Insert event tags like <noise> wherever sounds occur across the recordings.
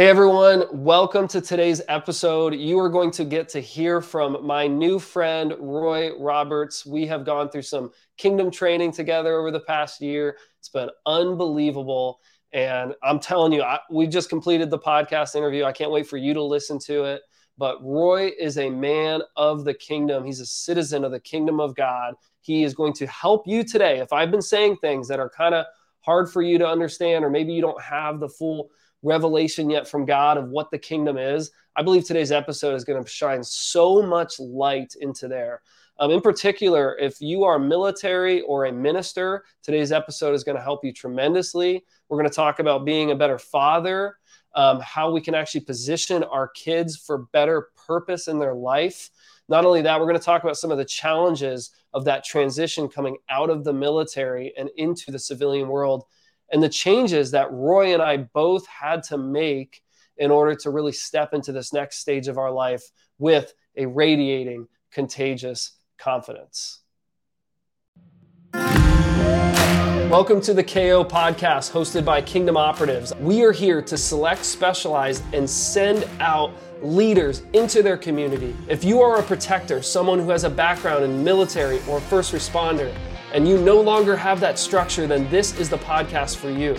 Hey everyone, welcome to today's episode. You are going to get to hear from my new friend, Roy Roberts. We have gone through some kingdom training together over the past year. It's been unbelievable. And I'm telling you, I, we just completed the podcast interview. I can't wait for you to listen to it. But Roy is a man of the kingdom, he's a citizen of the kingdom of God. He is going to help you today. If I've been saying things that are kind of hard for you to understand, or maybe you don't have the full revelation yet from God of what the kingdom is, I believe today's episode is going to shine so much light into there. Um, in particular, if you are military or a minister, today's episode is going to help you tremendously. We're going to talk about being a better father, um, how we can actually position our kids for better purpose in their life. Not only that, we're going to talk about some of the challenges of that transition coming out of the military and into the civilian world and the changes that Roy and I both had to make in order to really step into this next stage of our life with a radiating, contagious confidence. Welcome to the KO podcast hosted by Kingdom Operatives. We are here to select, specialize, and send out leaders into their community. If you are a protector, someone who has a background in military or first responder, and you no longer have that structure, then this is the podcast for you.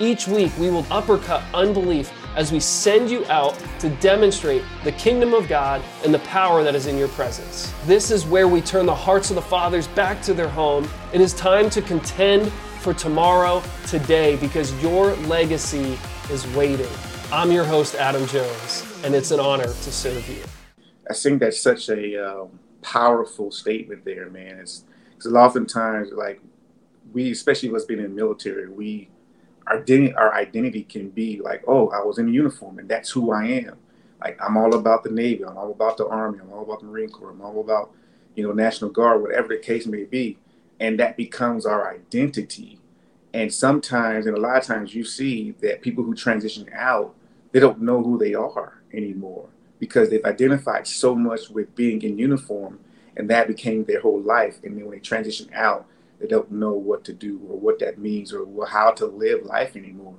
Each week, we will uppercut unbelief as we send you out to demonstrate the kingdom of God and the power that is in your presence. This is where we turn the hearts of the fathers back to their home. It is time to contend for tomorrow, today, because your legacy is waiting. I'm your host, Adam Jones, and it's an honor to serve you. I think that's such a um, powerful statement there, man. It's because oftentimes, like we, especially us being in the military, we our identity, our identity can be like, oh, I was in uniform and that's who I am. Like I'm all about the Navy, I'm all about the Army, I'm all about the Marine Corps, I'm all about you know National Guard, whatever the case may be, and that becomes our identity. And sometimes, and a lot of times, you see that people who transition out, they don't know who they are anymore because they've identified so much with being in uniform and that became their whole life. And then when they transition out, they don't know what to do or what that means or how to live life anymore.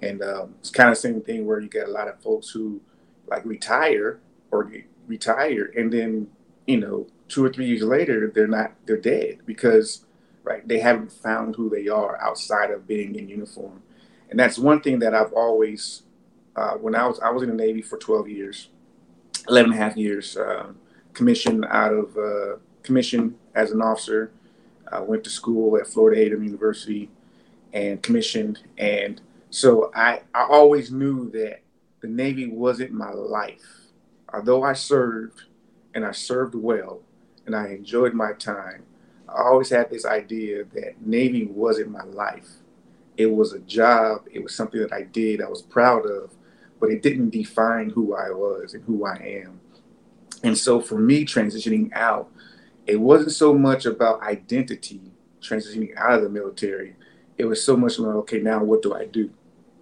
And um, it's kind of the same thing where you get a lot of folks who like retire or retire, and then you know two or three years later they're not they're dead because right they haven't found who they are outside of being in uniform. And that's one thing that I've always uh, when I was I was in the Navy for 12 years, 11 and a half years. Uh, commissioned out of uh, commission as an officer. I went to school at Florida A&M University and commissioned. And so I, I always knew that the Navy wasn't my life. Although I served and I served well and I enjoyed my time, I always had this idea that Navy wasn't my life. It was a job, it was something that I did, I was proud of, but it didn't define who I was and who I am. And so for me, transitioning out, it wasn't so much about identity, transitioning out of the military. It was so much like, okay, now what do I do?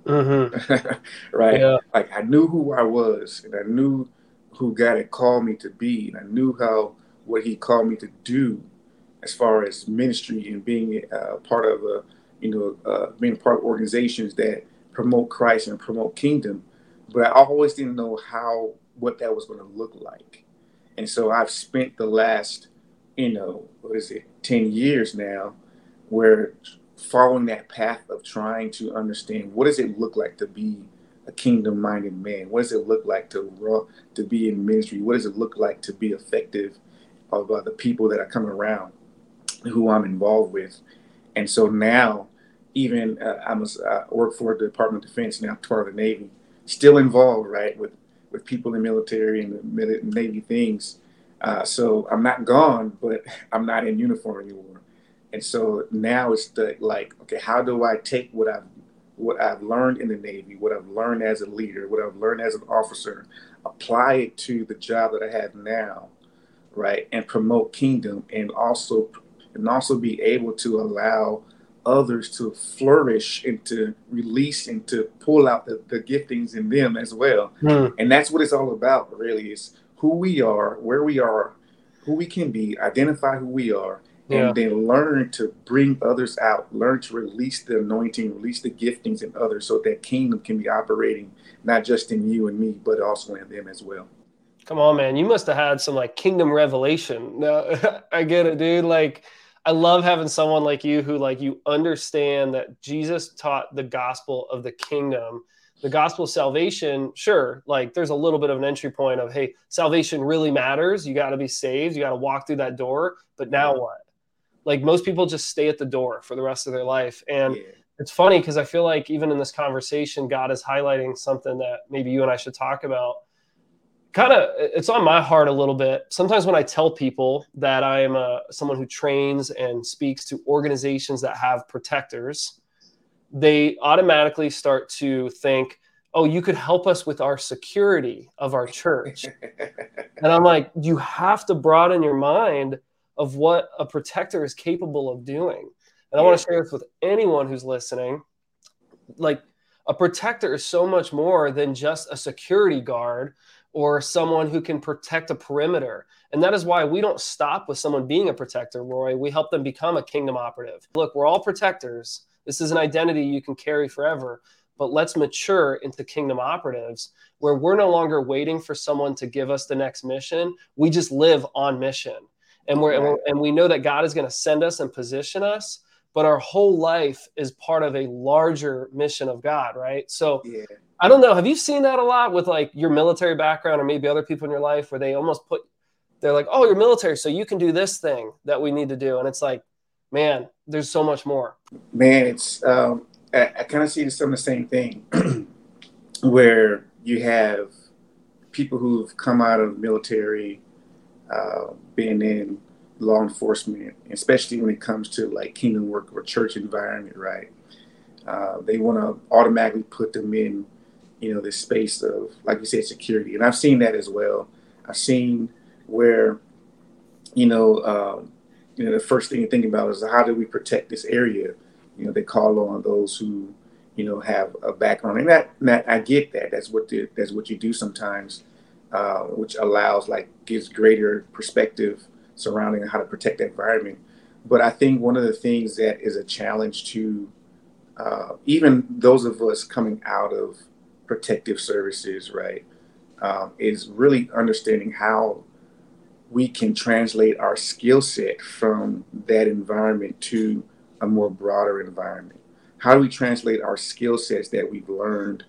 Mm-hmm. <laughs> right? Yeah. Like I knew who I was and I knew who God had called me to be. And I knew how, what he called me to do as far as ministry and being a part of a, you know, uh, being a part of organizations that promote Christ and promote kingdom. But I always didn't know how, what that was going to look like. And so I've spent the last, you know, what is it, 10 years now, where following that path of trying to understand what does it look like to be a kingdom minded man? What does it look like to to be in ministry? What does it look like to be effective of uh, the people that are coming around who I'm involved with? And so now, even uh, I'm a, I work for the Department of Defense now, part of the Navy, still involved, right, with with people in military and the Navy things. Uh, so I'm not gone, but <laughs> I'm not in uniform anymore. And so now it's the like, okay, how do I take what I've what I've learned in the Navy, what I've learned as a leader, what I've learned as an officer, apply it to the job that I have now, right, and promote kingdom, and also and also be able to allow others to flourish and to release and to pull out the, the giftings in them as well. Mm. And that's what it's all about, really, is who we are, where we are, who we can be, identify who we are, yeah. and then learn to bring others out, learn to release the anointing, release the giftings in others so that kingdom can be operating not just in you and me, but also in them as well. Come on, man. You must have had some like kingdom revelation. No, <laughs> I get it, dude. Like, I love having someone like you who like you understand that Jesus taught the gospel of the kingdom the gospel of salvation, sure, like there's a little bit of an entry point of, hey, salvation really matters. You got to be saved. You got to walk through that door. But now what? Like most people just stay at the door for the rest of their life. And yeah. it's funny because I feel like even in this conversation, God is highlighting something that maybe you and I should talk about. Kind of, it's on my heart a little bit. Sometimes when I tell people that I am a, someone who trains and speaks to organizations that have protectors, they automatically start to think, oh, you could help us with our security of our church. <laughs> and I'm like, you have to broaden your mind of what a protector is capable of doing. And I want to share this with anyone who's listening. Like, a protector is so much more than just a security guard or someone who can protect a perimeter. And that is why we don't stop with someone being a protector, Roy. We help them become a kingdom operative. Look, we're all protectors this is an identity you can carry forever. But let's mature into kingdom operatives where we're no longer waiting for someone to give us the next mission. We just live on mission. And we're, and, we're and we know that God is going to send us and position us, but our whole life is part of a larger mission of God, right? So yeah. I don't know. Have you seen that a lot with like your military background or maybe other people in your life where they almost put they're like, "Oh, you're military, so you can do this thing that we need to do." And it's like, man, there's so much more. Man, it's um, I, I kind of see some of the same thing, <clears throat> where you have people who've come out of military, uh, being in law enforcement, especially when it comes to like kingdom work or church environment, right? Uh, they want to automatically put them in, you know, this space of, like you said, security. And I've seen that as well. I've seen where, you know, um, you know, the first thing you think about is how do we protect this area? You know, they call on those who, you know, have a background, and that, that I get that. That's what the, that's what you do sometimes, uh, which allows like gives greater perspective surrounding how to protect the environment. But I think one of the things that is a challenge to uh, even those of us coming out of protective services, right, um, is really understanding how we can translate our skill set from that environment to a more broader environment? How do we translate our skill sets that we've learned,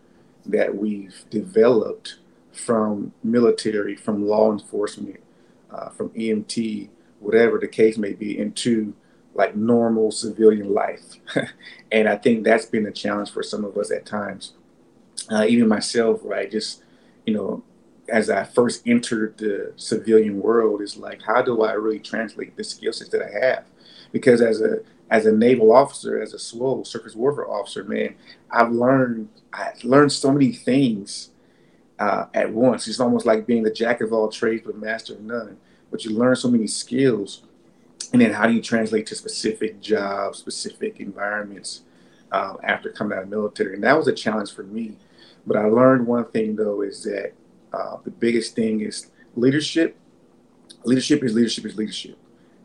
that we've developed from military, from law enforcement, uh, from EMT, whatever the case may be, into like normal civilian life? <laughs> and I think that's been a challenge for some of us at times. Uh, even myself, right? Just, you know, as I first entered the civilian world is like, how do I really translate the skill sets that I have? Because as a as a naval officer, as a SWO, surface warfare officer, man, I've learned I learned so many things uh, at once. It's almost like being the jack of all trades but master of none. But you learn so many skills, and then how do you translate to specific jobs, specific environments uh, after coming out of military? And that was a challenge for me. But I learned one thing though is that uh, the biggest thing is leadership. Leadership is leadership is leadership.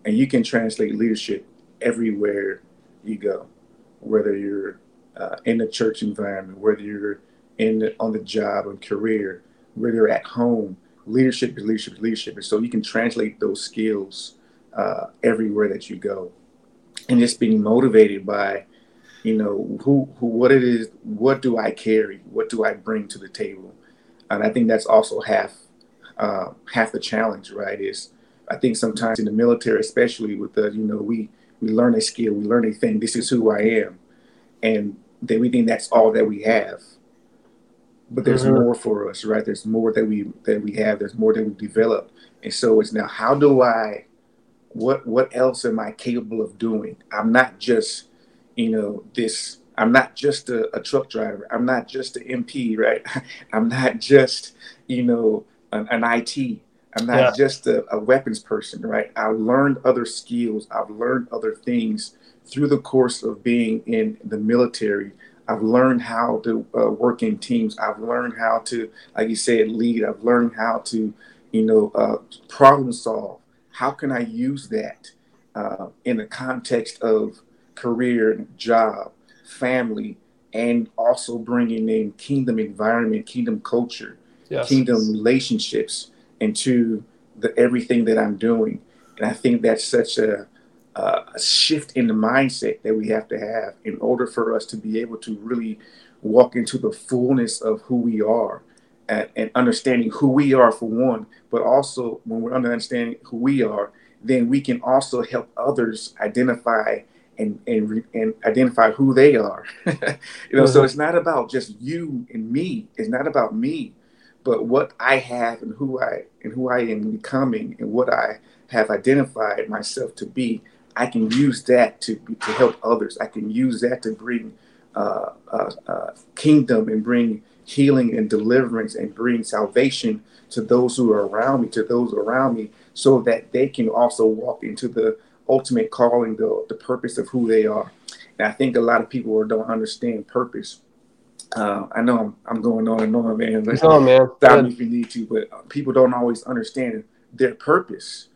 And you can translate leadership everywhere you go, whether you're uh, in the church environment, whether you're in on the job and career, whether at home. Leadership is leadership is leadership. And so you can translate those skills uh, everywhere that you go. And just being motivated by, you know, who, who, what it is, what do I carry? What do I bring to the table? and I think that's also half uh, half the challenge, right? Is I think sometimes in the military, especially with the you know we we learn a skill, we learn a thing. This is who I am, and then we think that's all that we have. But there's mm-hmm. more for us, right? There's more that we that we have. There's more that we develop, and so it's now how do I, what what else am I capable of doing? I'm not just, you know, this I'm not just a, a, truck driver. I'm not just an MP, right? <laughs> I'm not just, you know, an, an IT. I'm not yeah. just a, a, weapons person, right? I learned other skills. I've learned other things through the course of being in the military. I've learned how to uh, work in teams. I've learned how to, like you said, lead. I've learned how to, you know, uh, problem solve. How can I use that uh, in the context of career job? family and also bringing in kingdom environment, kingdom culture, yes. kingdom relationships into the everything that I'm doing. And I think that's such a, a shift in the mindset that we have to have in order for us to be able to really walk into the fullness of who we are and, and understanding who we are for one, but also when we're understanding who we are, then we can also help others identify and and, and identify who they are. <laughs> you know, mm-hmm. so it's not about just you and me. It's not about me, but what I have and who I and who I am becoming and what I have identified myself to be. I can use that to to help others. I can use that to bring uh, uh, uh, kingdom and bring healing and deliverance and bring salvation to those who are around me, to those around me, so that they can also walk into the ultimate calling, the, the purpose of who they are. And I think a lot of people don't understand purpose. Uh, I know I'm, I'm, going on and on, man. Let's on, man. Stop me if you need to, but people don't always understand their purpose.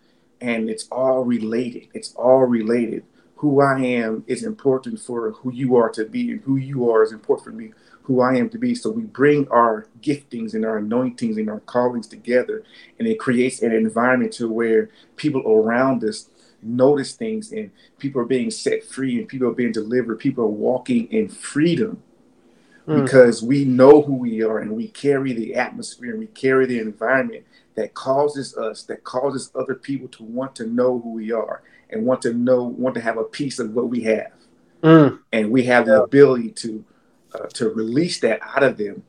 And it's all related. It's all related who I am is important for who you are to be, and who you are is important for me, who I am to be. So we bring our giftings and our anointings and our callings together, and it creates an environment to where people around us notice things, and people are being set free, and people are being delivered. People are walking in freedom mm. because we know who we are, and we carry the atmosphere, and we carry the environment that causes us, that causes other people to want to know who we are and want to know, want to have a piece of what we have. Mm. And we have the ability to uh, to release that out of them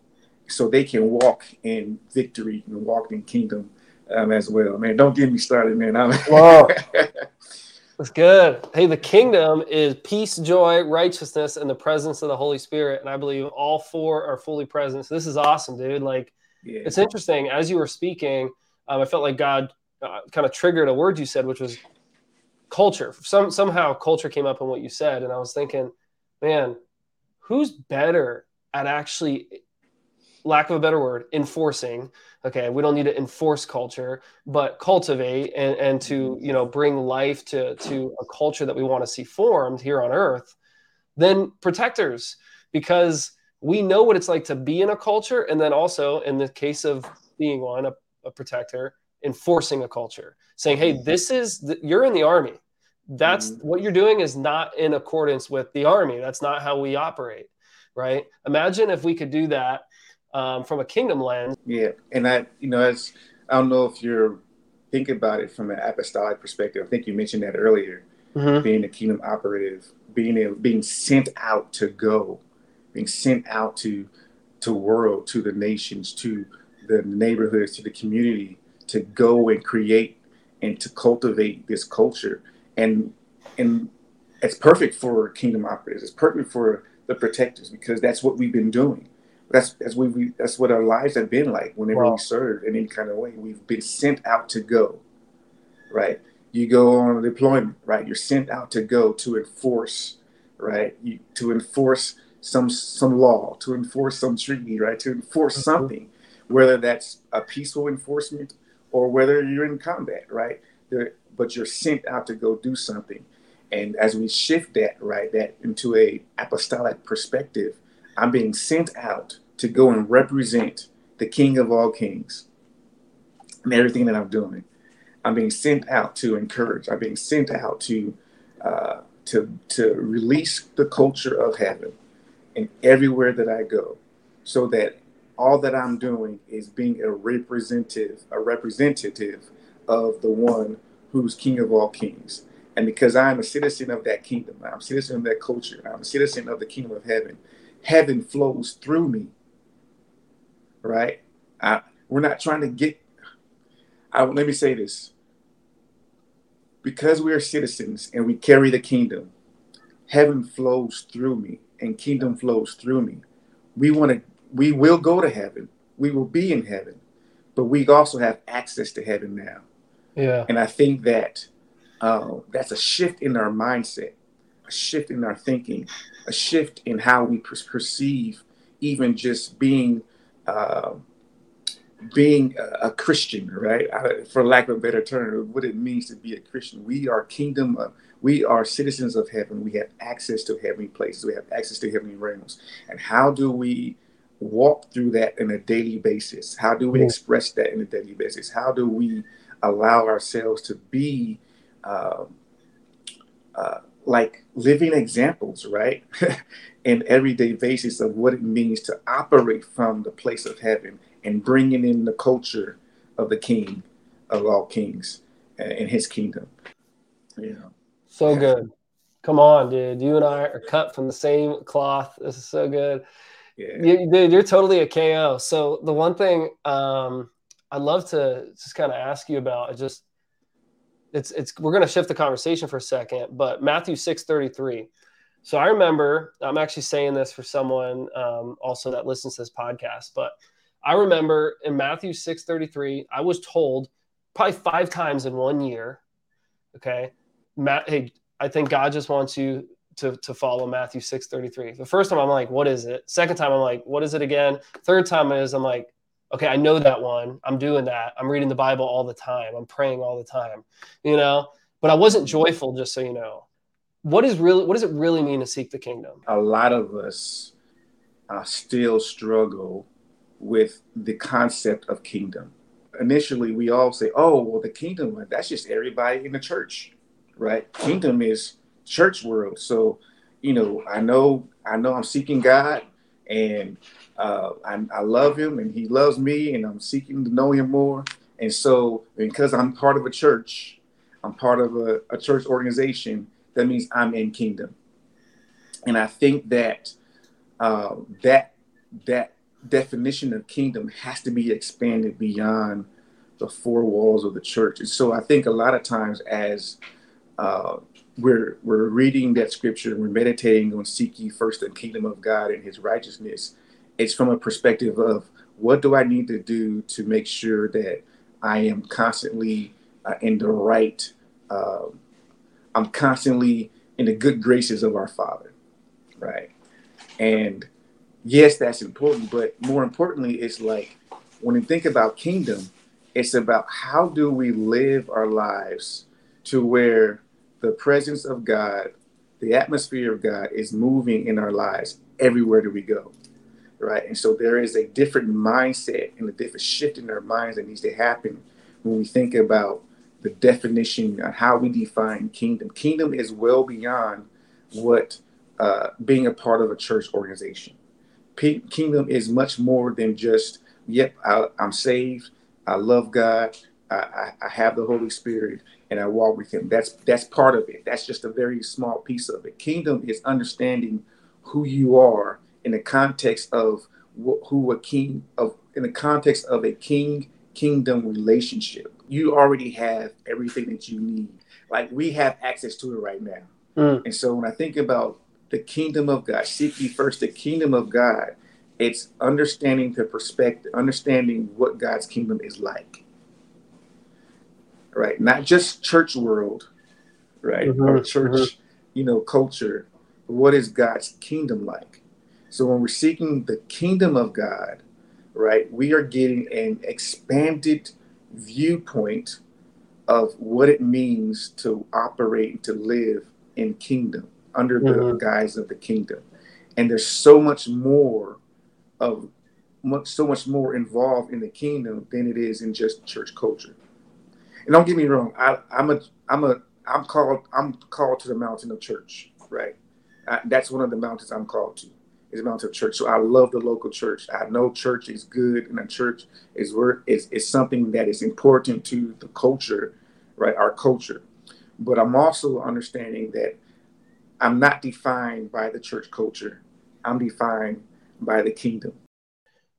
so they can walk in victory and walk in kingdom um, as well. Man, don't get me started, man. I'm wow. <laughs> That's good. Hey, the kingdom is peace, joy, righteousness, and the presence of the Holy Spirit. And I believe all four are fully present. So this is awesome, dude. Like, yeah. it's interesting. As you were speaking, um, I felt like God uh, kind of triggered a word you said, which was culture. Some somehow culture came up in what you said, and I was thinking, man, who's better at actually, lack of a better word, enforcing? Okay, we don't need to enforce culture, but cultivate and and to you know bring life to to a culture that we want to see formed here on Earth. Then protectors, because we know what it's like to be in a culture, and then also in the case of being one, a, a protector, enforcing a culture, saying, "Hey, this is the, you're in the army. That's mm-hmm. what you're doing is not in accordance with the army. That's not how we operate right? Imagine if we could do that um, from a kingdom lens. Yeah and i you know as i don't know if you're thinking about it from an apostolic perspective. I think you mentioned that earlier. Mm-hmm. being a kingdom operative being a, being sent out to go being sent out to to world to the nations to the neighborhoods to the community to go and create and to cultivate this culture and and it's perfect for kingdom operators. It's perfect for the protectors because that's what we've been doing. That's that's what we that's what our lives have been like whenever wow. we serve in any kind of way. We've been sent out to go, right? You go on a deployment, right? You're sent out to go to enforce, right? You, to enforce some some law, to enforce some treaty, right? To enforce mm-hmm. something, whether that's a peaceful enforcement or whether you're in combat, right? There, but you're sent out to go do something. And as we shift that, right, that into a apostolic perspective, I'm being sent out to go and represent the King of all kings and everything that I'm doing. I'm being sent out to encourage. I'm being sent out to uh, to to release the culture of heaven in everywhere that I go, so that all that I'm doing is being a representative, a representative of the one who's King of all kings. And because I'm a citizen of that kingdom, I'm a citizen of that culture, I'm a citizen of the kingdom of heaven, heaven flows through me. Right? I, we're not trying to get, I, let me say this. Because we are citizens and we carry the kingdom, heaven flows through me and kingdom flows through me. We want to, we will go to heaven. We will be in heaven, but we also have access to heaven now. Yeah. And I think that uh, that's a shift in our mindset, a shift in our thinking, a shift in how we per- perceive even just being uh, being a, a, Christian, right? I, for lack of a better term, what it means to be a Christian. We are kingdom. Uh, We are citizens of heaven. We have access to heavenly places. We have access to heavenly realms. And how do we walk through that on a daily basis? How do we mm. express that on a daily basis? How do we allow ourselves to be uh, uh, like living examples, right? <laughs> in everyday basis of what it means to operate from the place of heaven and bringing in the culture of the King of all kings and his kingdom. Yeah. So good. Come on, dude. You and I are cut from the same cloth. This is so good. Yeah. You, dude, you're totally a KO. So the one thing um, I'd love to just kind of ask you about is just it's it's we're going to shift the conversation for a second, but Matthew six thirty three. So I remember I'm actually saying this for someone um, also that listens to this podcast, but I remember in Matthew six thirty three, I was told probably five times in one year. Okay, Matt, hey, I think God just wants you to to follow Matthew six thirty three. The first time I'm like, what is it? Second time I'm like, what is it again? Third time is I'm like, okay, I know that one. I'm doing that. I'm reading the Bible all the time. I'm praying all the time, you know, but I wasn't joyful, just so you know. What is really, what does it really mean to seek the kingdom? A lot of us uh, still struggle with the concept of kingdom. Initially, we all say, oh, well, the kingdom, that's just everybody in the church, right? Kingdom is church world. So, you know, I know, I know I'm seeking God and uh, I, I love him and he loves me and I'm seeking to know him more. And so, because I'm part of a church, I'm part of a, a church organization, that means I'm in kingdom. And I think that uh, that that definition of kingdom has to be expanded beyond the four walls of the church. And so I think a lot of times as uh, we're we're reading that scripture we're meditating on seek ye first the kingdom of God and his righteousness, it's from a perspective of what do I need to do to make sure that I am constantly uh, in the right, uh, I'm constantly in the good graces of our Father, right? And yes, that's important, but more importantly, it's like when you think about kingdom, it's about how do we live our lives to where the presence of God, the atmosphere of God is moving in our lives everywhere that we go right? And so there is a different mindset and a different shift in our minds that needs to happen when we think about the definition of how we define kingdom. Kingdom is well beyond what uh, being a part of a church organization. P- kingdom is much more than just, yep, I, am saved, I love God, I, I, I have the Holy Spirit, and I walk with Him. That's that's part of it. That's just a very small piece of it. Kingdom is understanding who you are in the context of who a king of in the context of a king kingdom relationship you already have everything that you need like we have access to it right now mm. and so when i think about the kingdom of god seek ye first the kingdom of god it's understanding the perspective understanding what god's kingdom is like right not just church world right mm-hmm. or church mm-hmm. you know culture what is god's kingdom like so when we're seeking the kingdom of God, right, we are getting an expanded viewpoint of what it means to operate and to live in kingdom under the mm-hmm. guise of the kingdom. And there's so much more of much so much more involved in the kingdom than it is in just church culture. And don't get me wrong, I, am a I'm a I'm called I'm called to the mountain of church, right? I, that's one of the mountains I'm called to is the Mountain of Church. So I love the local church. I know church is good, and a church is work is is something that is important to the culture, right? Our culture. But I'm also understanding that I'm not defined by the church culture. I'm defined by the kingdom.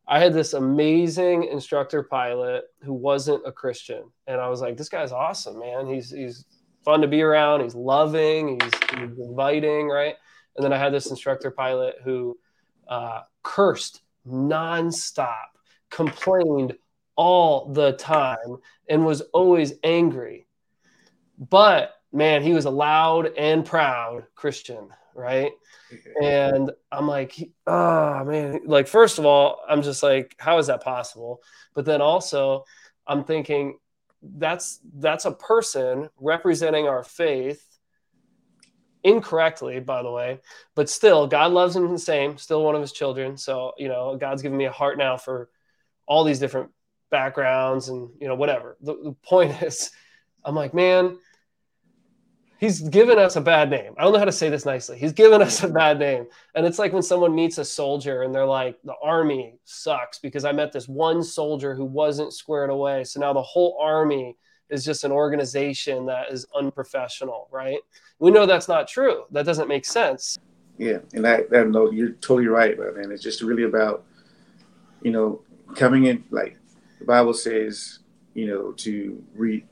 I had this amazing instructor pilot who wasn't a Christian, and I was like, "This guy's awesome, man. He's he's fun to be around. He's loving. He's, he's inviting, right?" And then I had this instructor pilot who uh, cursed nonstop, complained all the time, and was always angry. But man, he was a loud and proud Christian, right? And I'm like, oh man, like, first of all, I'm just like, how is that possible? But then also, I'm thinking that's that's a person representing our faith incorrectly, by the way, but still, God loves him the same, still one of his children. So, you know, God's given me a heart now for all these different backgrounds and, you know, whatever. The, the point <laughs> is, I'm like, man, he's given us a bad name. I don't know how to say this nicely. He's given us a bad name. And it's like when someone meets a soldier and they're like, the army sucks because I met this one soldier who wasn't squared away. So now the whole army is just an organization that is unprofessional, right? We know that's not true. That doesn't make sense. Yeah, and that, that no, you're totally right, man. It's just really about, you know, coming in like the Bible says, you know, to re,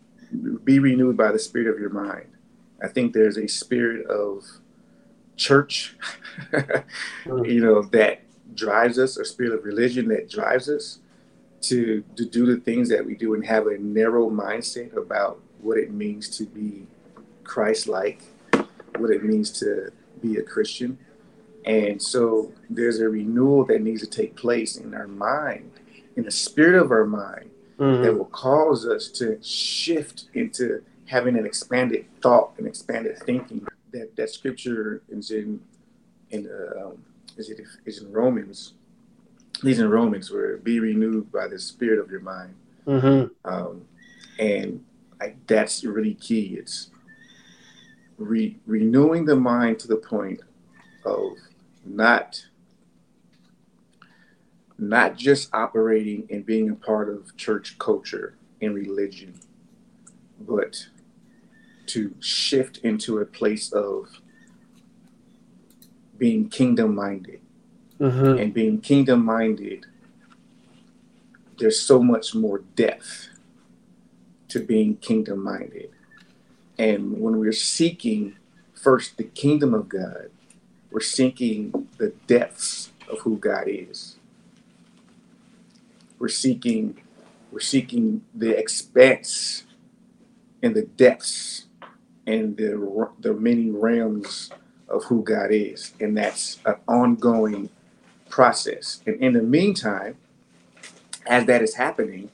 be renewed by the spirit of your mind. I think there's a spirit of church, <laughs> you know, that drives us, a spirit of religion that drives us to to do the things that we do and have a narrow mindset about what it means to be Christ-like, what it means to be a Christian. And so there's a renewal that needs to take place in our mind, in the spirit of our mind, mm-hmm. that will cause us to shift into having an expanded thought and expanded thinking. That that scripture is in in um, is it is in Romans these in Romans where be renewed by the spirit of your mind. Mm-hmm. Um, and I, that's really key. It's re- renewing the mind to the point of not not just operating and being a part of church culture and religion, but to shift into a place of being kingdom minded mm-hmm. and being kingdom minded, there's so much more depth to being kingdom minded. And when we're seeking first the kingdom of God, we're seeking the depths of who God is. We're seeking we're seeking the expanse and the depths and the the many realms of who God is, and that's an ongoing process. And in the meantime, as that is happening,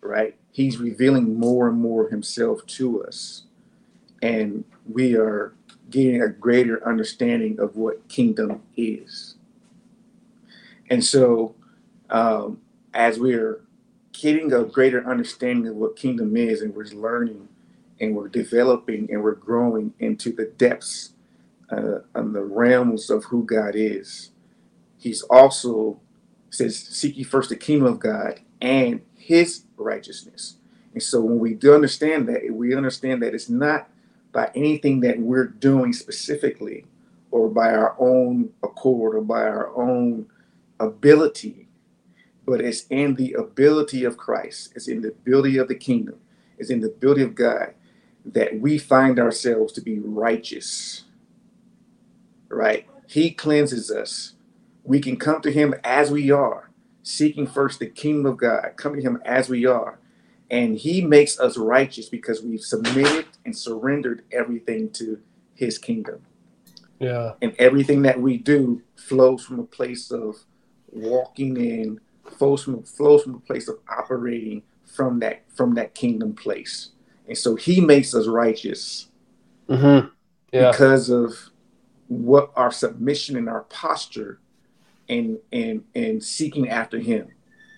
right, he's revealing more and more himself to us. And we are getting a greater understanding of what kingdom is. And so, um, as we're getting a greater understanding of what kingdom is, and we're learning and we're developing and we're growing into the depths uh, and the realms of who God is, he's also says, Seek ye first the kingdom of God and his righteousness. And so when we do understand that, we understand that it's not by anything that we're doing specifically or by our own accord or by our own ability, but it's in the ability of Christ, it's in the ability of the kingdom, it's in the ability of God that we find ourselves to be righteous. Right? He cleanses us we can come to him as we are, seeking first the kingdom of God, come to him as we are. And he makes us righteous because we've submitted and surrendered everything to his kingdom. Yeah. And everything that we do flows from a place of walking in, flows from flows from a place of operating from that from that kingdom place. And so he makes us righteous mm-hmm. yeah. because of what our submission and our posture and and and seeking after him.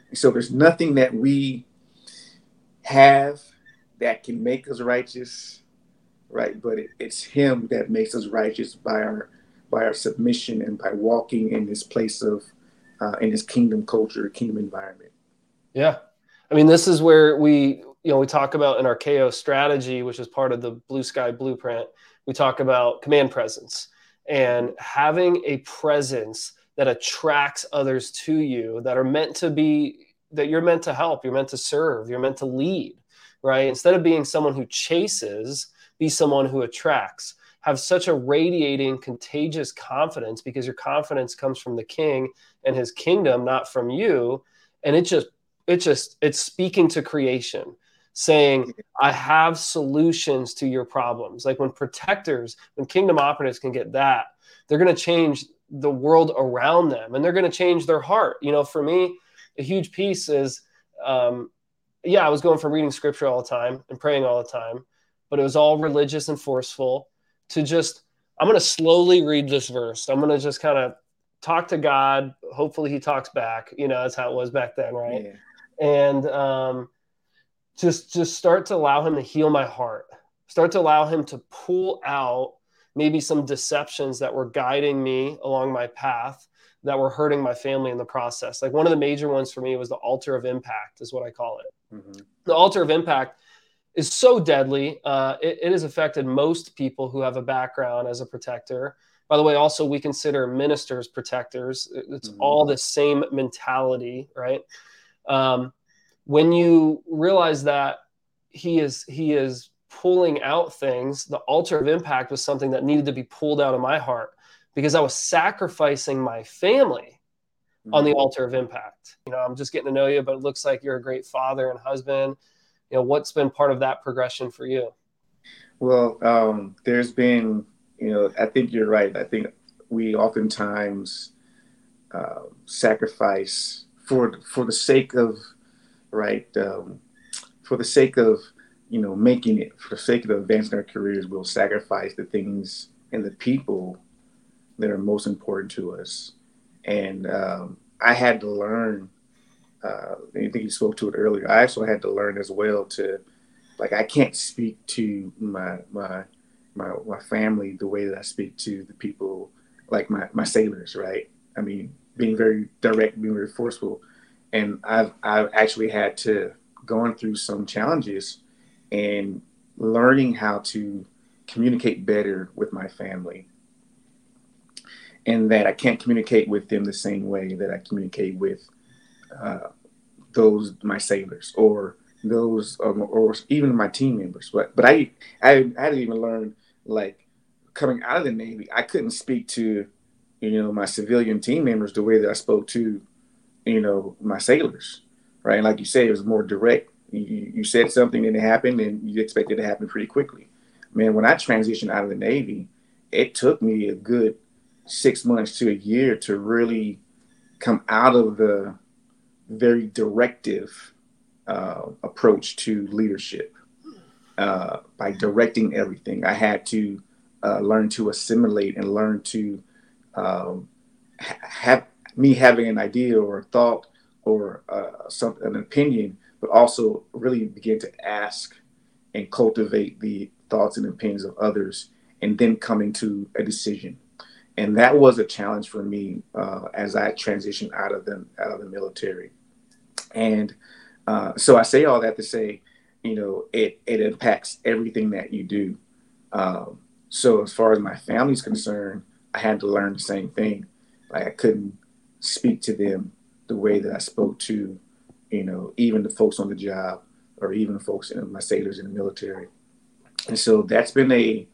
And so there's nothing that we have that can make us righteous, right? But it, it's him that makes us righteous by our by our submission and by walking in this place of uh, in this kingdom culture, kingdom environment. Yeah, I mean, this is where we you know we talk about in our KO strategy, which is part of the Blue Sky Blueprint. We talk about command presence and having a presence that attracts others to you that are meant to be that you're meant to help you're meant to serve you're meant to lead right? Instead of being someone who chases be someone who attracts. Have such a radiating contagious confidence because your confidence comes from the king and his kingdom not from you. And it just it just it's speaking to creation saying i have solutions to your problems like when protectors when kingdom operatives can get that they're going to change the world around them and they're going to change their heart you know for me a huge piece is um, yeah i was going from reading scripture all the time and praying all the time but it was all religious and forceful to just I'm going to slowly read this verse. I'm going to just kind of talk to God. Hopefully, He talks back. You know, that's how it was back then, right? Yeah. And um, just just start to allow Him to heal my heart. Start to allow Him to pull out maybe some deceptions that were guiding me along my path that were hurting my family in the process. Like one of the major ones for me was the altar of impact, is what I call it. Mm-hmm. The altar of impact is so deadly. Uh, it, it, has affected most people who have a background as a protector. By the way, also we consider ministers protectors. It's mm-hmm. all the same mentality, right? Um, when you realize that he is he is pulling out things, the altar of impact was something that needed to be pulled out of my heart because I was sacrificing my family mm-hmm. on the mm-hmm. altar of impact. You know, I'm just getting to know you, but it looks like you're a great father and husband. You know, what's been part of that progression for you? Well, um, there's been, you know, I think you're right. I think we oftentimes uh, sacrifice for for the sake of right um, for the sake of you know making it for the sake of advancing our careers we'll sacrifice the things and the people that are most important to us. And um, I had to learn. Uh, I think you spoke to it earlier. I also had to learn as well to, like, I can't speak to my my my, my family the way that I speak to the people, like my my sailors, right? I mean, being very direct, being very forceful, and I've I've actually had to going through some challenges and learning how to communicate better with my family and that I can't communicate with them the same way that I communicate with uh, those my sailors or those um, or even my team members. But but I, I I didn't even learn like coming out of the Navy, I couldn't speak to you know my civilian team members the way that I spoke to you know my sailors, right? like you said, it was more direct. You, you said something and it happened, and you expected it to happen pretty quickly. Man, when I transitioned out of the Navy, it took me a good six months to a year to really come out of the very directive uh, approach to leadership uh, by directing everything. I had to uh, learn to assimilate and learn to um, ha- have me having an idea or a thought or uh, some, an opinion, but also really begin to ask and cultivate the thoughts and opinions of others, and then coming to a decision and that was a challenge for me uh, as I transitioned out of the out of the military. And uh, so I say all that to say, you know, it it impacts everything that you do. Um, so as far as my family's concerned, I had to learn the same thing. Like I couldn't speak to them the way that I spoke to, you know, even the folks on the job or even folks in my sailors in the military. And so that's been a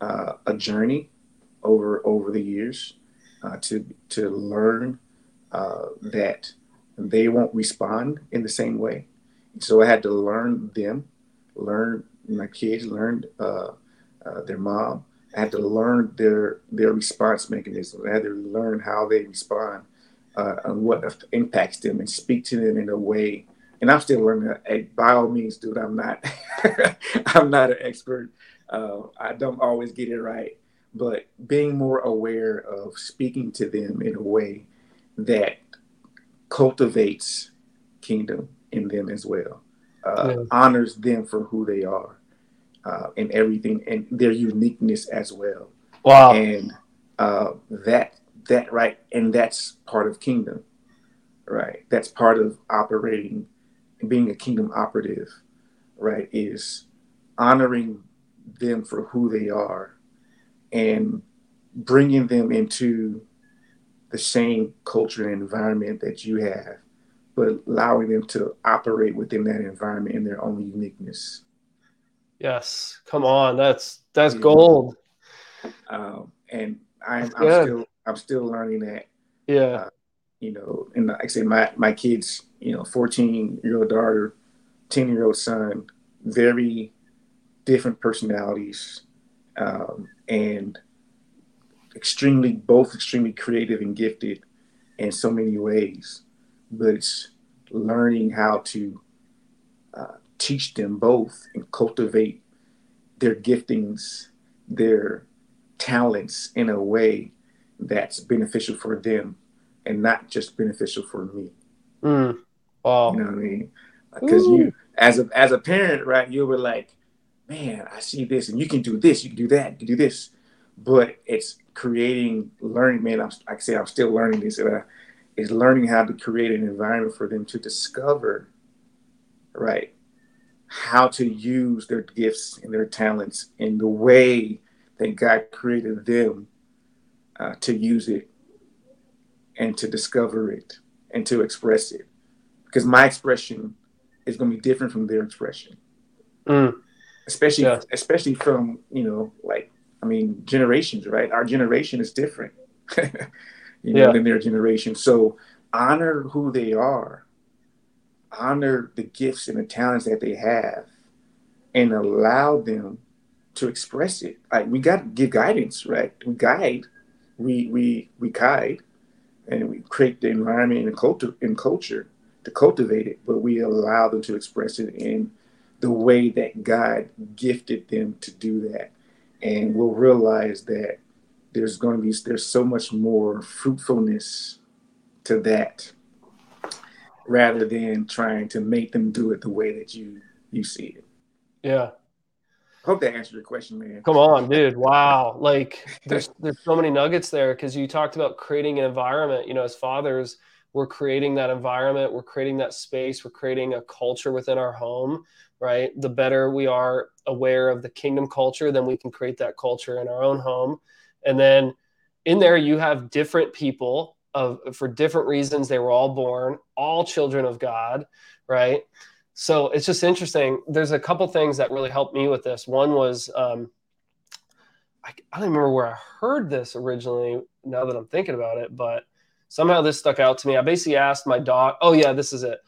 uh, a journey over over the years uh, to to learn uh, that they won't respond in the same way. So I had to learn them, learn my kids, learn uh, uh their mom. I had to learn their their response mechanism. I had to learn how they respond uh, and what impacts them, and speak to them in a way. And I'm still learning. Hey, by all means, dude, I'm not <laughs> I'm not an expert. Uh, I don't always get it right, but being more aware of speaking to them in a way that cultivates kingdom in them as well, uh, yeah. honors them for who they are uh, and everything and their uniqueness as well. Wow. And uh, that, that, right. And that's part of kingdom, right? That's part of operating being a kingdom operative, right? Is honoring them for who they are and bringing them into the same culture and environment that you have, but allowing them to operate within that environment in their own uniqueness. Yes, come on, that's that's yeah. gold. Um, and I'm, I'm still I'm still learning that. Yeah. Uh, you know, and like I say, my my kids, you know, 14 year old daughter, 10 year old son, very different personalities, um, and extremely both extremely creative and gifted in so many ways but it's learning how to uh, teach them both and cultivate their giftings their talents in a way that's beneficial for them and not just beneficial for me. Mm. Wow. You know what I mean? Because you, as a as a parent, right, you were like, man, I see this, and you can do this, you can do that, you can do this, but it's creating learning. Man, I'm like I say, I'm still learning this. Uh, is learning how to create an environment for them to discover, right, how to use their gifts and their talents in the way that God created them uh, to use it and to discover it and to express it. Because my expression is going to be different from their expression. Mm. Especially, yeah. especially from you know, like I mean, generations, right? Our generation is different, <laughs> you know, yeah. than their generation. So honor who they are, honor the gifts and the talents that they have, and allow them to express it. Like we got to give guidance, right? We guide, we we we guide, and we create the environment and culture and culture to cultivate it, but we allow them to express it in the way that God gifted them to do that. And we'll realize that there's going to be there's so much more fruitfulness to that rather than trying to make them do it the way that you you see it. Yeah. Hope that answered your question, man. Come on, dude. Wow. Like there's there's so many nuggets there because you talked about creating an environment, you know, as fathers, we're creating that environment, we're creating that space, we're creating a culture within our home, right? The better we are aware of the kingdom culture, then we can create that culture in our own home. And then in there you have different people of for different reasons they were all born, all children of God, right? So it's just interesting. There's a couple things that really helped me with this. One was um, I, I don't remember where I heard this originally. Now that I'm thinking about it, but somehow this stuck out to me. I basically asked my dog. Oh yeah, this is it.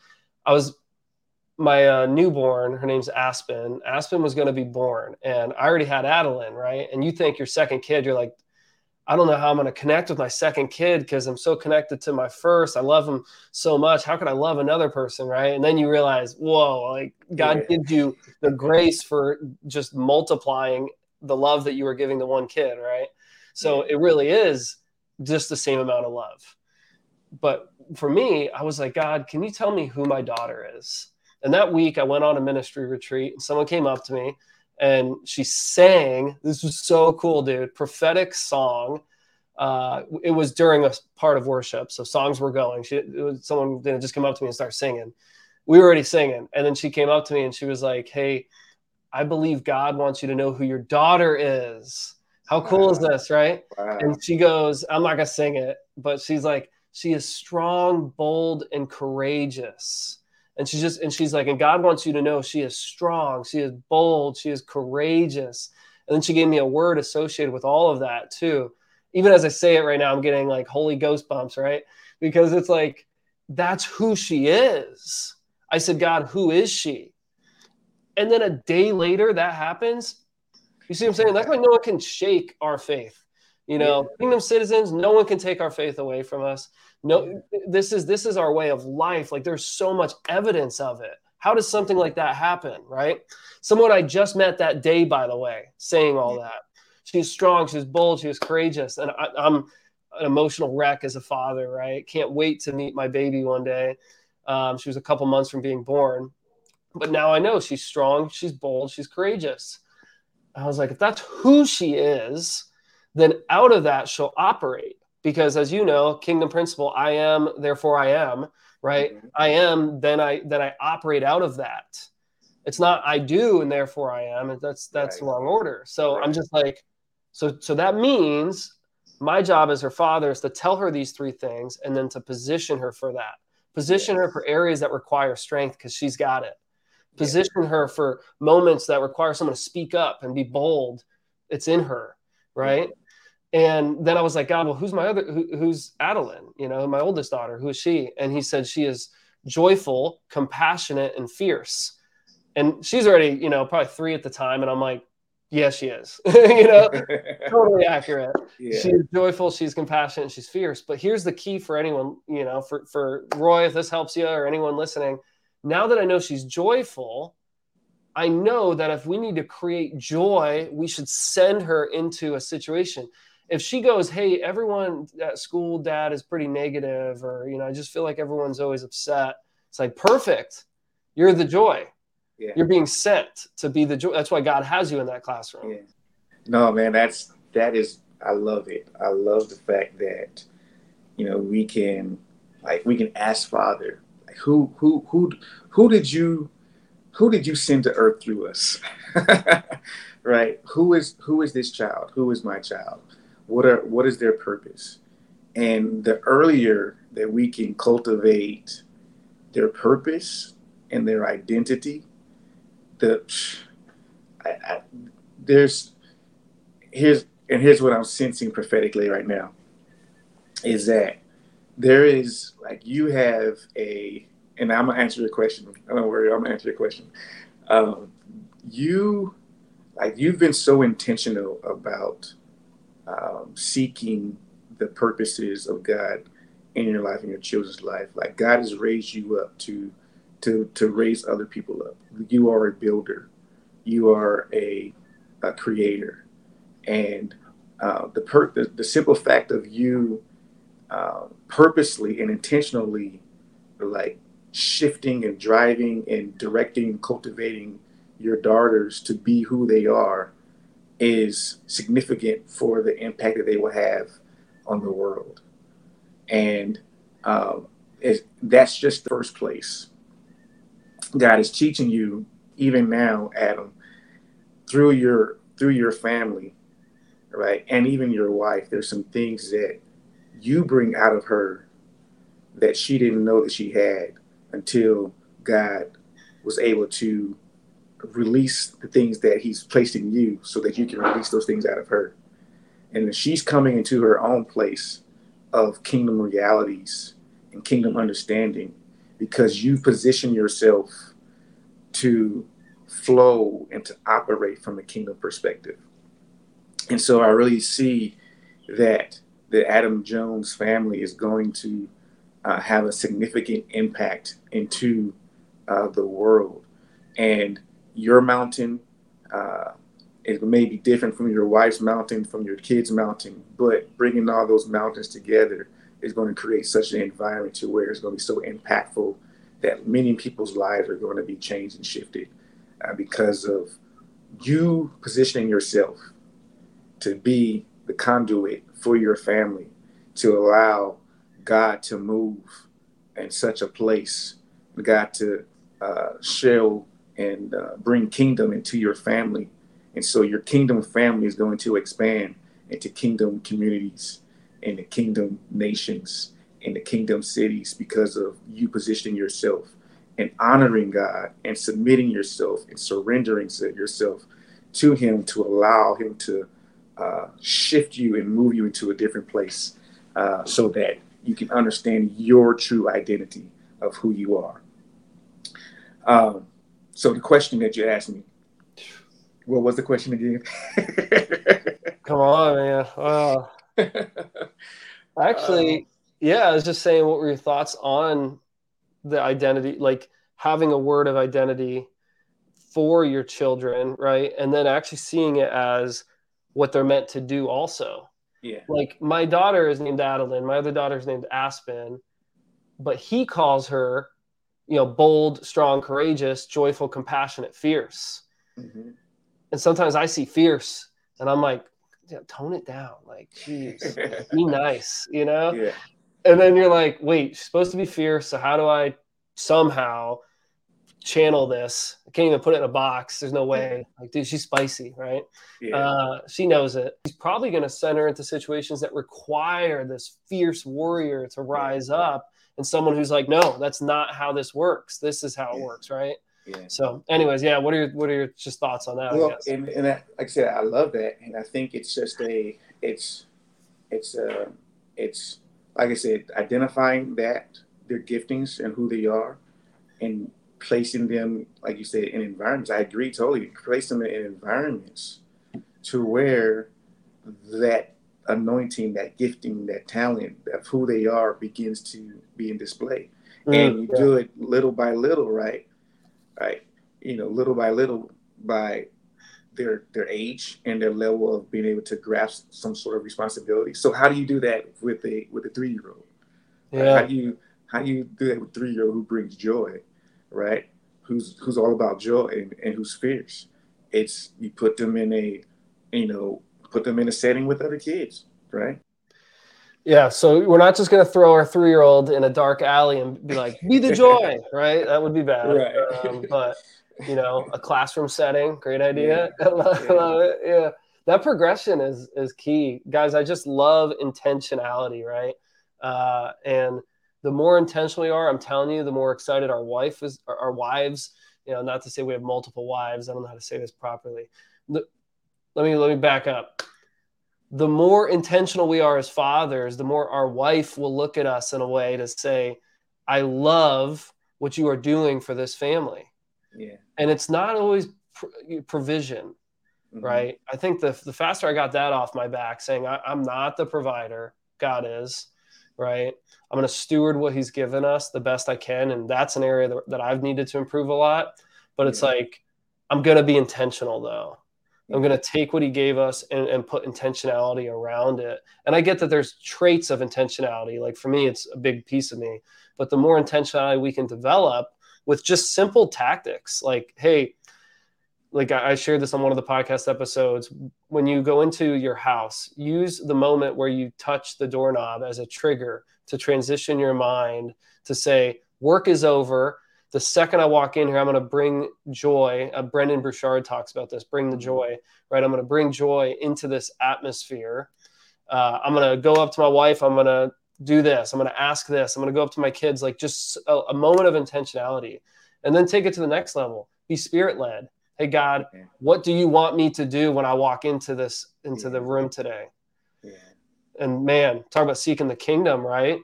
I was my uh, newborn. Her name's Aspen. Aspen was going to be born, and I already had Adeline, right? And you think your second kid, you're like, I don't know how I'm going to connect with my second kid because I'm so connected to my first. I love him so much. How can I love another person, right? And then you realize, whoa, like God yeah. gives you the grace for just multiplying the love that you were giving to one kid, right? So yeah. it really is just the same amount of love but for me, I was like, God, can you tell me who my daughter is? And that week, I went on a ministry retreat, and someone came up to me and she sang. This was so cool, dude. Prophetic song. Uh, it was during a part of worship, so songs were going. She, was, someone didn't just come up to me and start singing. We were already singing, and then she came up to me and she was like, "Hey, I believe God wants you to know who your daughter is. How cool wow. is this, right?" Wow. And she goes, "I'm not gonna sing it," but she's like, she is strong, bold, and courageous. And she's just, and she's like, and God wants you to know she is strong, she is bold, she is courageous. And then she gave me a word associated with all of that too. Even as I say it right now, I'm getting like Holy Ghost bumps, right? Because it's like, that's who she is. I said, God, who is she? And then a day later, that happens. You see what I'm saying? That's why no one can shake our faith. You know, yeah. kingdom citizens, no one can take our faith away from us. No, this is this is our way of life. Like there's so much evidence of it. How does something like that happen, right? Someone I just met that day, by the way, saying all that. She's strong, she's bold, she's courageous, and I, I'm an emotional wreck as a father, right? Can't wait to meet my baby one day. Um, she was a couple months from being born, but now I know she's strong, she's bold, she's courageous. I was like, if that's who she is, then out of that she'll operate. Because as you know, kingdom principle, I am, therefore I am, right? Mm-hmm. I am, then I then I operate out of that. It's not I do and therefore I am. That's that's right. wrong order. So right. I'm just like, so so that means my job as her father is to tell her these three things and then to position her for that. Position yes. her for areas that require strength because she's got it. Position yeah. her for moments that require someone to speak up and be bold. It's in her, right? And then I was like, God, well, who's my other, who, who's Adeline? You know, my oldest daughter, who is she? And he said, she is joyful, compassionate, and fierce. And she's already, you know, probably three at the time. And I'm like, yeah, she is, <laughs> you know, <laughs> totally accurate. Yeah. She's joyful, she's compassionate, she's fierce. But here's the key for anyone, you know, for, for Roy, if this helps you or anyone listening, now that I know she's joyful, I know that if we need to create joy, we should send her into a situation. If she goes, Hey, everyone at school, dad is pretty negative, or, you know, I just feel like everyone's always upset. It's like, perfect. You're the joy. Yeah. You're being sent to be the joy. That's why God has you in that classroom. Yeah. No, man, that's, that is, I love it. I love the fact that, you know, we can, like, we can ask Father, like, who, who, who, who did you who did you send to earth through us? <laughs> right? Who is who is this child? Who is my child? What are what is their purpose? And the earlier that we can cultivate their purpose and their identity, the I, I, there's here's and here's what I'm sensing prophetically right now is that there is like you have a and I'm gonna answer your question. I don't worry, I'm gonna answer your question. Um, you, like, you've been so intentional about um, seeking the purposes of God in your life and your children's life. Like, God has raised you up to to to raise other people up. You are a builder. You are a, a creator, and uh, the, per- the the simple fact of you uh, purposely and intentionally like shifting and driving and directing cultivating your daughters to be who they are is significant for the impact that they will have on the world. And um, that's just the first place. God is teaching you, even now, Adam, through your through your family, right, and even your wife. There's some things that you bring out of her that she didn't know that she had until God was able to release the things that He's placed in you so that you can release those things out of her. And she's coming into her own place of kingdom realities and kingdom understanding because you position yourself to flow and to operate from a kingdom perspective. And so I really see that the Adam Jones family is going to uh, have a significant impact into uh, the world. And your mountain, uh, it may be different from your wife's mountain, from your kids' mountain, but bringing all those mountains together is going to create such an environment to where it's going to be so impactful that many people's lives are going to be changed and shifted uh, because of you positioning yourself to be the conduit for your family to allow God to move in such a place, God to uh, show and uh, bring kingdom into your family. And so your kingdom family is going to expand into kingdom communities, and the kingdom nations, and the kingdom cities because of you positioning yourself and honoring God and submitting yourself and surrendering yourself to Him to allow Him to uh, shift you and move you into a different place uh, so that you can understand your true identity of who you are. Um, so the question that you asked me, what was the question again? <laughs> Come on, man. Wow. <laughs> Actually, um, yeah, I was just saying, what were your thoughts on the identity, like having a word of identity for your children, right? And then actually seeing it as what they're meant to do also. Yeah. Like my daughter is named Adeline, my other daughter is named Aspen, but he calls her, you know, bold, strong, courageous, joyful, compassionate, fierce. Mm-hmm. And sometimes I see fierce and I'm like, tone it down. Like, geez, be <laughs> nice, you know? Yeah. And then you're like, wait, she's supposed to be fierce. So how do I somehow channel this. I can't even put it in a box. There's no <laughs> way. Like, dude, she's spicy, right? Yeah. Uh, she knows it. He's probably going to send her into situations that require this fierce warrior to rise yeah. up, and someone who's like, no, that's not how this works. This is how it yeah. works, right? Yeah. So, anyways, yeah. What are your what are your just thoughts on that? Well, and, and I, like I said, I love that, and I think it's just a it's it's uh it's like I said, identifying that their giftings and who they are, and placing them, like you said, in environments. I agree totally. Place them in environments to where that anointing, that gifting, that talent of who they are begins to be in display. Mm, and you yeah. do it little by little, right? Right. you know, little by little, by their their age and their level of being able to grasp some sort of responsibility. So how do you do that with a with a three year old? Yeah. How do you how do you do that with three year old who brings joy, right? Who's who's all about joy and, and who's fierce. It's you put them in a you know put them in a setting with other kids, right? Yeah, so we're not just going to throw our three year old in a dark alley and be like, "Be the joy," <laughs> right? That would be bad. Right. Um, but you know, a classroom setting, great idea. Yeah. <laughs> love, yeah. love it. Yeah, that progression is is key, guys. I just love intentionality, right? Uh, and the more intentional we are, I'm telling you, the more excited our wife is, our, our wives. You know, not to say we have multiple wives. I don't know how to say this properly. The, let me let me back up the more intentional we are as fathers, the more our wife will look at us in a way to say, I love what you are doing for this family. Yeah. And it's not always pr- provision, mm-hmm. right? I think the, the faster I got that off my back, saying, I, I'm not the provider, God is, right? I'm going to steward what he's given us the best I can. And that's an area that, that I've needed to improve a lot. But it's yeah. like, I'm going to be intentional though. I'm going to take what he gave us and, and, put intentionality around it. And I get that there's traits of intentionality. Like for me, it's a big piece of me. But the more intentionality we can develop with just simple tactics, like, hey, like I shared this on one of the podcast episodes. When you go into your house, use the moment where you touch the doorknob as a trigger to transition your mind to say, work is over the second I walk in here, I'm going to bring joy. Uh, Brendon Burchard talks about this bring the mm-hmm. joy, right? I'm going to bring joy into this atmosphere. Uh, I'm going to go up to my wife. I'm going to do this. I'm going to ask this. I'm going to go up to my kids, like just a, a moment of intentionality. And then take it to the next level. Be spirit led. Hey, God, what do you want me to do when I walk into this, into yeah. the room today? Yeah. And man, talk about seeking the kingdom, right?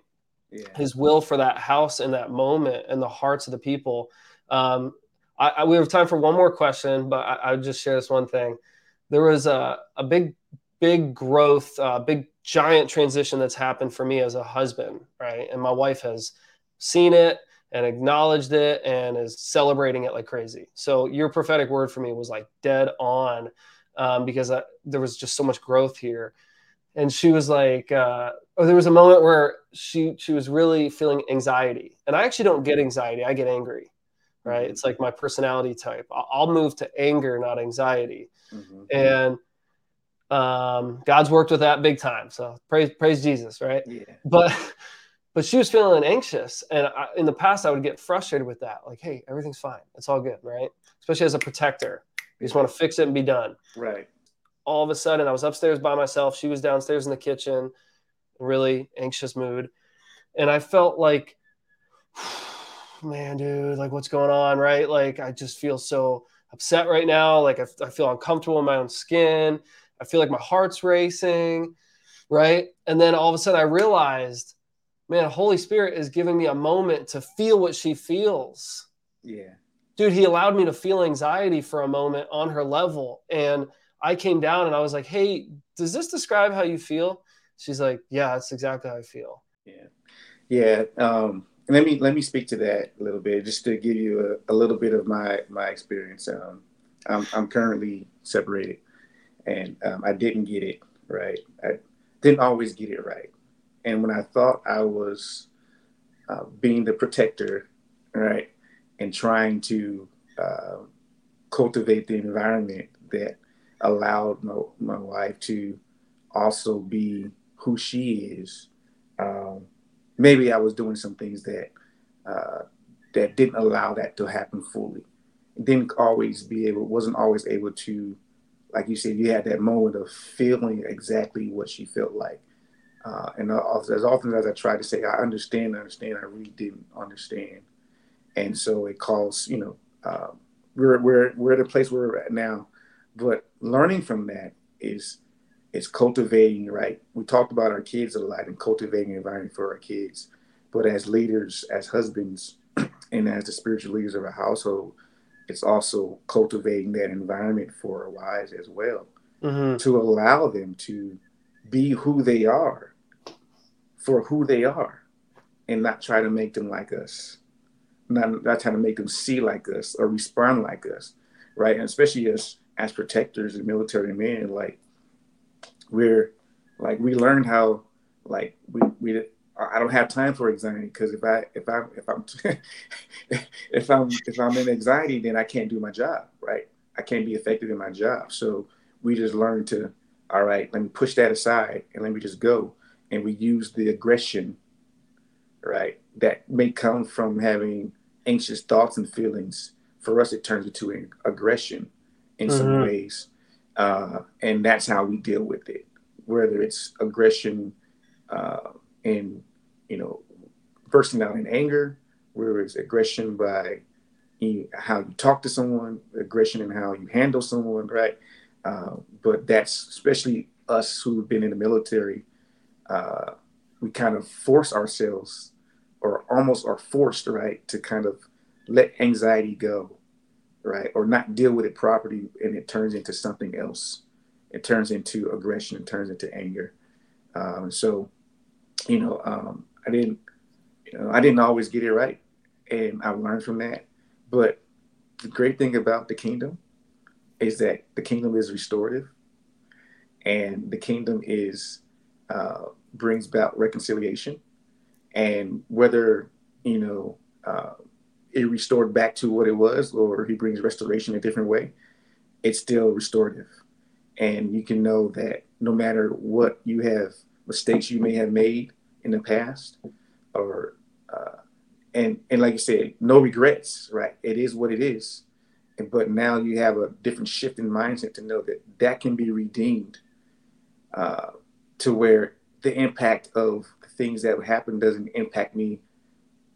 His will for that house in that moment and the hearts of the people. Um, I, I, we have time for one more question, but I, will just share this one thing. There was a, a big, big growth, uh, big giant transition that's happened for me as a husband, right? And my wife has seen it and acknowledged it and is celebrating it like crazy. So your prophetic word for me was like dead on um, because I, there was just so much growth here and she was like, uh, oh, there was a moment where she she was really feeling anxiety, and I actually don't get anxiety; I get angry, right? Mm-hmm. It's like my personality type. I'll, I'll move to anger, not anxiety, mm-hmm. and um, God's worked with that big time. So praise praise Jesus, right? Yeah. But but she was feeling anxious, and I, in the past, I would get frustrated with that. Like, hey, everything's fine, it's all good, right? Especially as a protector, you just want to fix it and be done, right? All of a sudden I was upstairs by myself. She was downstairs in the kitchen, really anxious mood. And I felt like, <sighs> man, dude, like what's going on? Right. Like I just feel so upset right now. Like I, I feel uncomfortable in my own skin. I feel like my heart's racing. Right. And then all of a sudden I realized, man, Holy Spirit is giving me a moment to feel what she feels. Yeah. Dude, he allowed me to feel anxiety for a moment on her level. And I came down and I was like, "Hey, does this describe how you feel?" She's like, "Yeah, that's exactly how I feel." Yeah, yeah. Um, let me let me speak to that a little bit, just to give you a, a little bit of my my experience. Um, I'm I'm currently separated, and um, I didn't get it right. I didn't always get it right, and when I thought I was uh, being the protector, right, and trying to uh, cultivate the environment that allowed my, my wife to also be who she is. Um, maybe I was doing some things that uh, that didn't allow that to happen fully. Didn't always be able, wasn't always able to, like you said, you had that moment of feeling exactly what she felt like. Uh, and as often as I tried to say, I understand, I understand, I really didn't understand. And so it calls, you know, uh, we're, we're, we're at a place where we're at now but learning from that is is cultivating right we talked about our kids a lot and cultivating an environment for our kids but as leaders as husbands <clears throat> and as the spiritual leaders of a household it's also cultivating that environment for our wives as well mm-hmm. to allow them to be who they are for who they are and not try to make them like us not, not trying to make them see like us or respond like us, right? And especially as as protectors and military men, like we're like we learned how like we we I don't have time for anxiety because if I if I if I'm <laughs> if I'm if I'm in anxiety, then I can't do my job, right? I can't be effective in my job. So we just learn to, all right, let me push that aside and let me just go. And we use the aggression, right, that may come from having anxious thoughts and feelings. For us, it turns into aggression in mm-hmm. some ways. Uh, and that's how we deal with it, whether it's aggression uh, in, you know, bursting out in anger, whether it's aggression by you, how you talk to someone, aggression in how you handle someone, right? Uh, but that's especially us who've been in the military. Uh, we kind of force ourselves, or almost are forced, right, to kind of let anxiety go, right, or not deal with it properly, and it turns into something else. It turns into aggression. It turns into anger. Um, so, you know, um, I didn't, you know, I didn't always get it right, and I learned from that. But the great thing about the kingdom is that the kingdom is restorative, and the kingdom is uh, brings about reconciliation, and whether you know uh, it restored back to what it was, or he brings restoration a different way, it's still restorative, and you can know that no matter what you have mistakes you may have made in the past, or uh, and and like you said, no regrets, right? It is what it is And, but now you have a different shift in mindset to know that that can be redeemed uh, to where the impact of things that happen doesn't impact me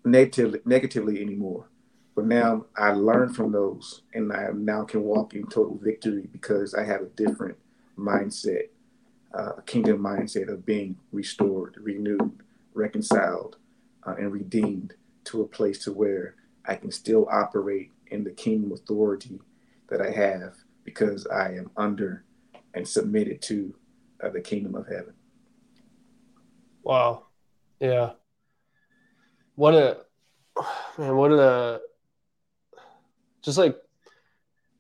negatively negatively anymore. But now I learn from those, and I now can walk in total victory because I have a different mindset, uh, a kingdom mindset of being restored, renewed, reconciled, uh, and redeemed to a place to where I can still operate in the kingdom authority that I have because I am under and submitted to uh, the kingdom of heaven. Wow. Yeah. What a man, what a just like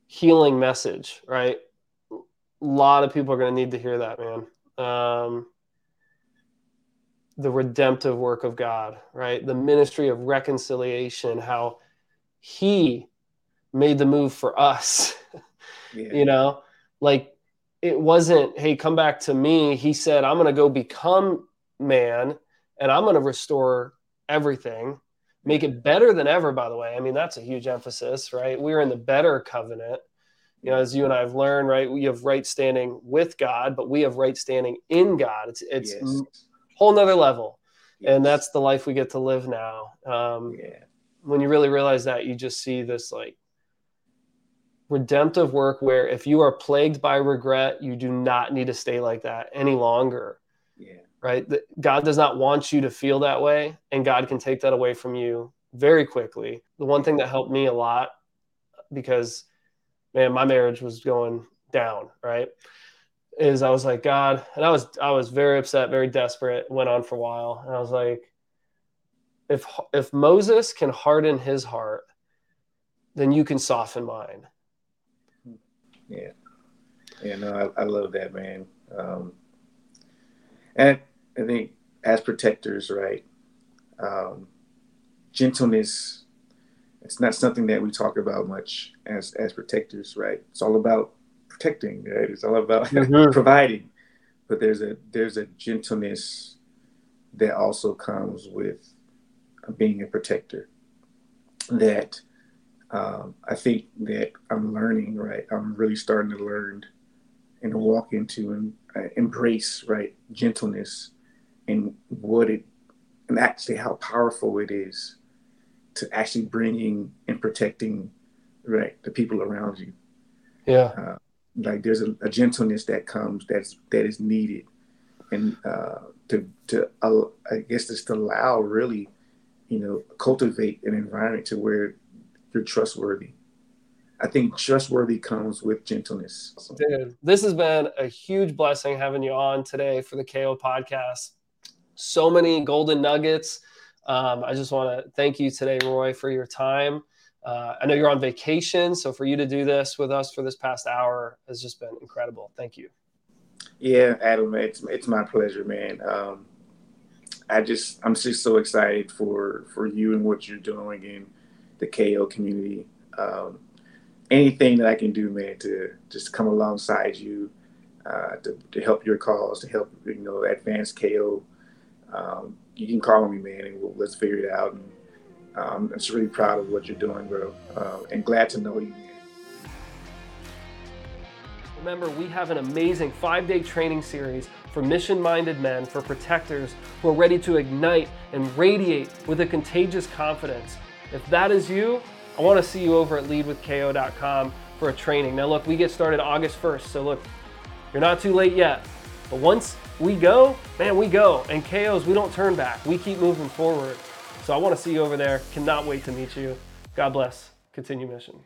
healing message, right? A lot of people are going to need to hear that, man. Um, the redemptive work of God, right? The ministry of reconciliation, how He made the move for us. <laughs> Yeah. you know, like it wasn't, hey, come back to me. He said, I'm going to go become man and I'm going to restore everything, make it better than ever, by the way. I mean, that's a huge emphasis, right? We're in the better covenant. You know, as you and I have learned, right? We have right standing with God, but we have right standing in God. It's it's yes. whole nother level. Yes. And that's the life we get to live now. Um, yeah. When you really realize that, you just see this like redemptive work where if you are plagued by regret, you do not need to stay like that any longer. Right? God does not want you to feel that way, and God can take that away from you very quickly. The one thing that helped me a lot because man, my marriage was going down, right? Is I was like, God, and I was I was very upset, very desperate, went on for a while. And I was like, if if Moses can harden his heart, then you can soften mine yeah, yeah. No, I, I love that, man. Um, and I think as protectors, right? Um, gentleness. It's not something that we talk about much as as protectors, right? It's all about protecting, right? It's all about <laughs> mm-hmm. providing. But there's a there's a gentleness that also comes with being a protector that um, I think that I'm learning, right? I'm really starting to learn and walk into and uh, embrace, right, gentleness and what it, and actually how powerful it is to actually bringing and protecting, right, the people around you. Yeah. Uh, like there's a, a, gentleness that comes that's that is needed, and uh, to to uh, I guess just to allow really, you know, cultivate an environment to where you're trustworthy. I think trustworthy comes with gentleness. Dude, this has been a huge blessing having you on today for the KO podcast. So many golden nuggets. Um, I just want to thank you today, Roy, for your time. Uh, I know you're on vacation, so for you to do this with us for this past hour has just been incredible. Thank you. Yeah, Adam, it's it's my pleasure, man. Um, I just I'm just so excited for for you and what you're doing in the KO community. Um, anything that I can do, man, to just come alongside you, uh, to, to help your cause, to help you know advance KO. Um, you can call me, man, and we'll, let's figure it out. And um, I'm just really proud of what you're doing, bro, uh, and glad to know you. Remember, we have an amazing five day training series for mission minded men, for protectors who are ready to ignite and radiate with a contagious confidence. If that is you, I want to see you over at leadwithko.com for a training. Now, look, we get started August 1st, so look, you're not too late yet. But once we go, man, we go. And KOs, we don't turn back. We keep moving forward. So I want to see you over there. Cannot wait to meet you. God bless. Continue mission.